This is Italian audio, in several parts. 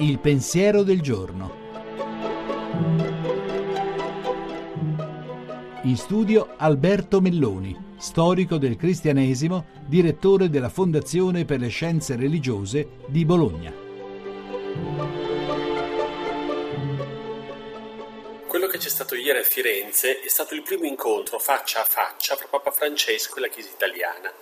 Il pensiero del giorno. In studio Alberto Melloni, storico del cristianesimo, direttore della Fondazione per le Scienze Religiose di Bologna. Quello che c'è stato ieri a Firenze è stato il primo incontro faccia a faccia fra Papa Francesco e la Chiesa italiana.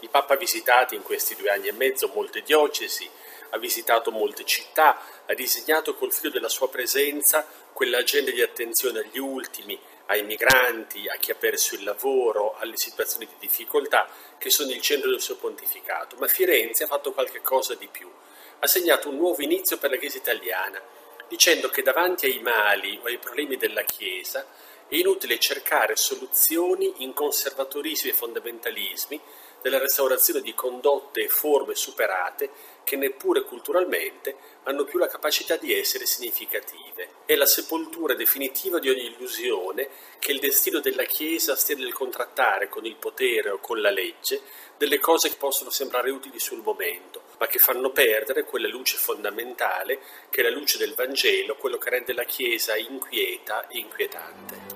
Il Papa ha visitato in questi due anni e mezzo molte diocesi, ha visitato molte città, ha disegnato col filo della sua presenza quell'agenda di attenzione agli ultimi, ai migranti, a chi ha perso il lavoro, alle situazioni di difficoltà che sono il centro del suo pontificato. Ma Firenze ha fatto qualche cosa di più. Ha segnato un nuovo inizio per la Chiesa italiana, dicendo che davanti ai mali o ai problemi della Chiesa è inutile cercare soluzioni in conservatorismi e fondamentalismi della restaurazione di condotte e forme superate che neppure culturalmente hanno più la capacità di essere significative. È la sepoltura definitiva di ogni illusione che il destino della Chiesa stia nel contrattare con il potere o con la legge delle cose che possono sembrare utili sul momento, ma che fanno perdere quella luce fondamentale che è la luce del Vangelo, quello che rende la Chiesa inquieta e inquietante.